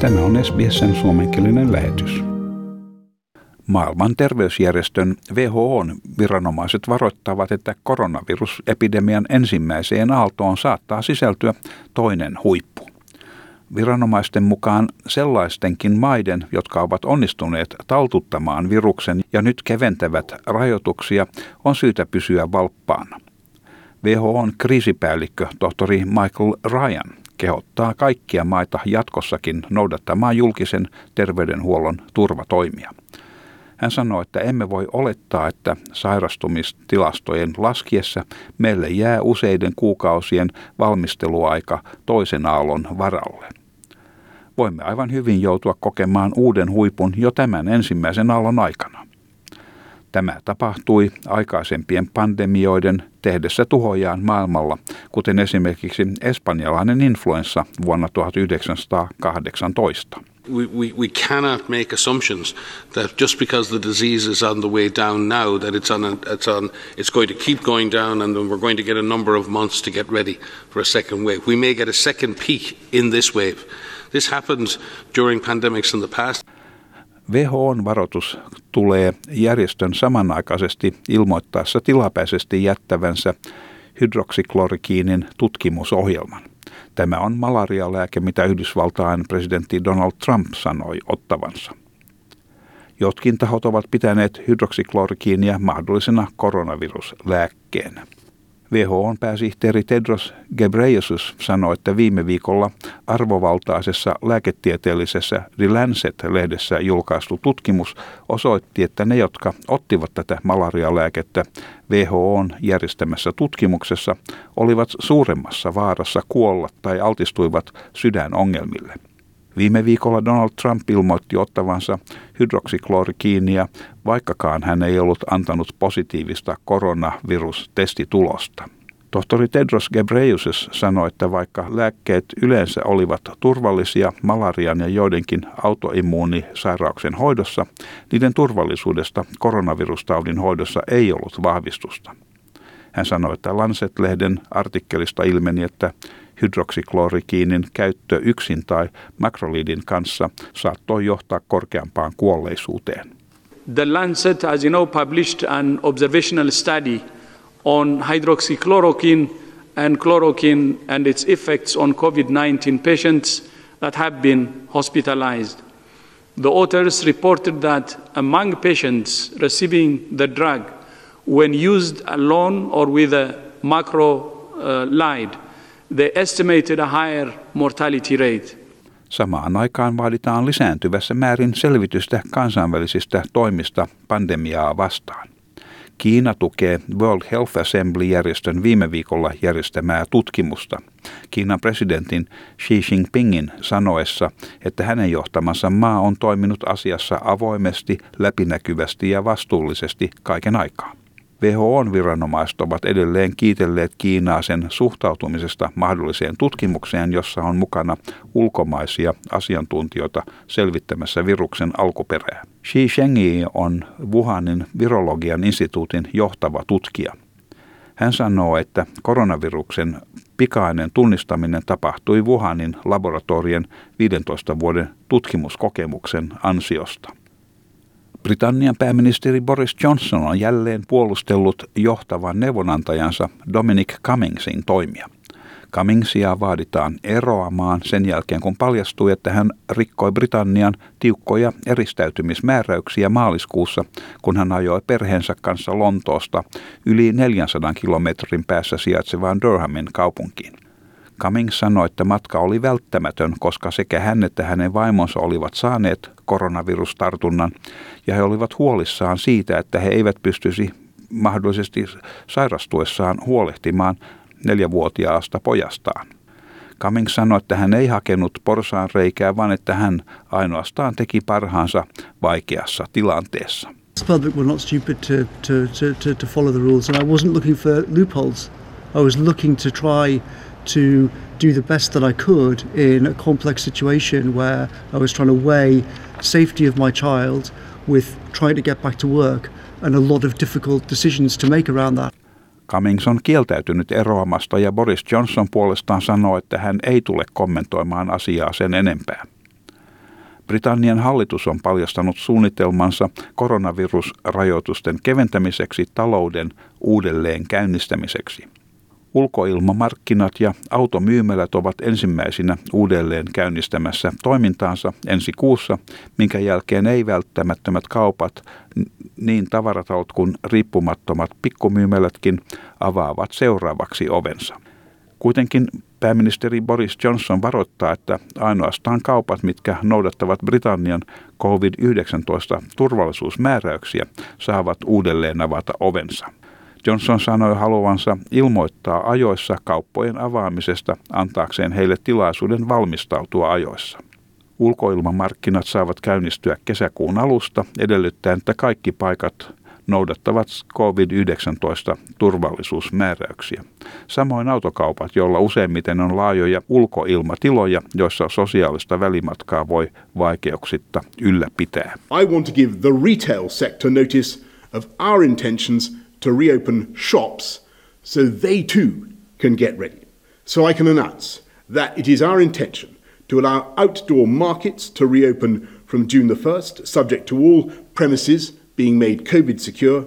Tämä on SBSn suomenkielinen lähetys. Maailman terveysjärjestön WHOn viranomaiset varoittavat, että koronavirusepidemian ensimmäiseen aaltoon saattaa sisältyä toinen huippu. Viranomaisten mukaan sellaistenkin maiden, jotka ovat onnistuneet taltuttamaan viruksen ja nyt keventävät rajoituksia, on syytä pysyä valppaana. WHOn kriisipäällikkö tohtori Michael Ryan kehottaa kaikkia maita jatkossakin noudattamaan julkisen terveydenhuollon turvatoimia. Hän sanoi, että emme voi olettaa, että sairastumistilastojen laskiessa meille jää useiden kuukausien valmisteluaika toisen aallon varalle. Voimme aivan hyvin joutua kokemaan uuden huipun jo tämän ensimmäisen aallon aikana. Tämä tapahtui aikaisempien pandemioiden tehdessä tuhojaan maailmalla, kuten esimerkiksi espanjalainen influenssa vuonna 1918. We, we, we cannot make assumptions that just because the disease is on the way down now, that it's on, a, it's on, it's going to keep going down, and then we're going to get a number of months to get ready for a second wave. We may get a second peak in this wave. This happened during pandemics in the past. WHOn varoitus tulee järjestön samanaikaisesti ilmoittaessa tilapäisesti jättävänsä hydroksiklorikiinin tutkimusohjelman. Tämä on malarialääke, mitä Yhdysvaltain presidentti Donald Trump sanoi ottavansa. Jotkin tahot ovat pitäneet hydroksiklorikiinia mahdollisena koronaviruslääkkeenä. WHOn pääsihteeri Tedros Ghebreyesus sanoi, että viime viikolla arvovaltaisessa lääketieteellisessä The Lancet-lehdessä julkaistu tutkimus osoitti, että ne, jotka ottivat tätä malarialääkettä WHOn järjestämässä tutkimuksessa, olivat suuremmassa vaarassa kuolla tai altistuivat sydänongelmille. Viime viikolla Donald Trump ilmoitti ottavansa hydroksiklorikiinia, vaikkakaan hän ei ollut antanut positiivista koronavirustestitulosta. Tohtori Tedros Ghebreyesus sanoi, että vaikka lääkkeet yleensä olivat turvallisia malarian ja joidenkin autoimmuunisairauksien hoidossa, niiden turvallisuudesta koronavirustaudin hoidossa ei ollut vahvistusta. Hän sanoi, että Lancet-lehden artikkelista ilmeni, että hydroksiklorikiinin käyttö yksin tai makrolidin kanssa saattoi johtaa korkeampaan kuolleisuuteen. The Lancet, as you know, published an observational study on hydroxychloroquine and chloroquine and its effects on COVID-19 patients that have been hospitalized. The authors reported that among patients receiving the drug, when used alone or with a macrolide, they estimated a higher mortality rate. Samaan aikaan vaaditaan lisääntyvässä määrin selvitystä kansainvälisistä toimista pandemiaa vastaan. Kiina tukee World Health Assembly-järjestön viime viikolla järjestämää tutkimusta. Kiinan presidentin Xi Jinpingin sanoessa, että hänen johtamansa maa on toiminut asiassa avoimesti, läpinäkyvästi ja vastuullisesti kaiken aikaa. WHOn viranomaiset ovat edelleen kiitelleet Kiinaa sen suhtautumisesta mahdolliseen tutkimukseen, jossa on mukana ulkomaisia asiantuntijoita selvittämässä viruksen alkuperää. Xi Shengyi on Wuhanin virologian instituutin johtava tutkija. Hän sanoo, että koronaviruksen pikainen tunnistaminen tapahtui Wuhanin laboratorien 15 vuoden tutkimuskokemuksen ansiosta. Britannian pääministeri Boris Johnson on jälleen puolustellut johtavan neuvonantajansa Dominic Cummingsin toimia. Cummingsia vaaditaan eroamaan sen jälkeen, kun paljastui, että hän rikkoi Britannian tiukkoja eristäytymismääräyksiä maaliskuussa, kun hän ajoi perheensä kanssa Lontoosta yli 400 kilometrin päässä sijaitsevaan Durhamin kaupunkiin. Cummings sanoi, että matka oli välttämätön, koska sekä hän että hänen vaimonsa olivat saaneet koronavirustartunnan ja he olivat huolissaan siitä, että he eivät pystyisi mahdollisesti sairastuessaan huolehtimaan neljävuotiaasta pojastaan. Cummings sanoi, että hän ei hakenut porsaan reikää, vaan että hän ainoastaan teki parhaansa vaikeassa tilanteessa. Public were not stupid to, to, to, to follow the rules and I wasn't looking for loopholes. I was looking to try to do the best that I could in a complex situation where I was trying to weigh safety of my child with trying to get back to work and a lot of difficult decisions to make around that. Cummings on kieltäytynyt eroamasta ja Boris Johnson puolestaan sanoo, että hän ei tule kommentoimaan asiaa sen enempää. Britannian hallitus on paljastanut suunnitelmansa koronavirusrajoitusten keventämiseksi talouden uudelleen käynnistämiseksi. Ulkoilmamarkkinat ja automyymälät ovat ensimmäisinä uudelleen käynnistämässä toimintaansa ensi kuussa, minkä jälkeen ei välttämättömät kaupat, niin tavaratalot kuin riippumattomat pikkumyymälätkin avaavat seuraavaksi ovensa. Kuitenkin pääministeri Boris Johnson varoittaa, että ainoastaan kaupat, mitkä noudattavat Britannian COVID-19 turvallisuusmääräyksiä, saavat uudelleen avata ovensa. Johnson sanoi haluavansa ilmoittaa ajoissa kauppojen avaamisesta antaakseen heille tilaisuuden valmistautua ajoissa. Ulkoilmamarkkinat saavat käynnistyä kesäkuun alusta edellyttäen, että kaikki paikat noudattavat COVID-19 turvallisuusmääräyksiä. Samoin autokaupat, joilla useimmiten on laajoja ulkoilmatiloja, joissa sosiaalista välimatkaa voi vaikeuksitta ylläpitää. I want to give the retail sector notice of our intentions to reopen shops so they too can get ready. So I can announce that it is our intention to allow outdoor markets to reopen from June the 1st, subject to all premises being made COVID secure,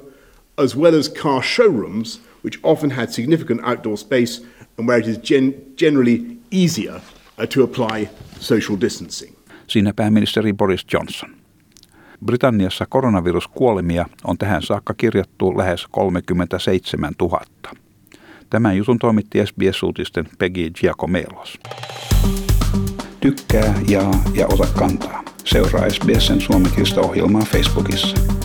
as well as car showrooms, which often had significant outdoor space and where it is gen- generally easier uh, to apply social distancing. Siinä pääministeri Boris Johnson. Britanniassa koronaviruskuolemia on tähän saakka kirjattu lähes 37 000. Tämän jutun toimitti SBS-uutisten Peggy Giacomelos. Tykkää, jaa ja ota kantaa. Seuraa SBSn suomenkielistä ohjelmaa Facebookissa.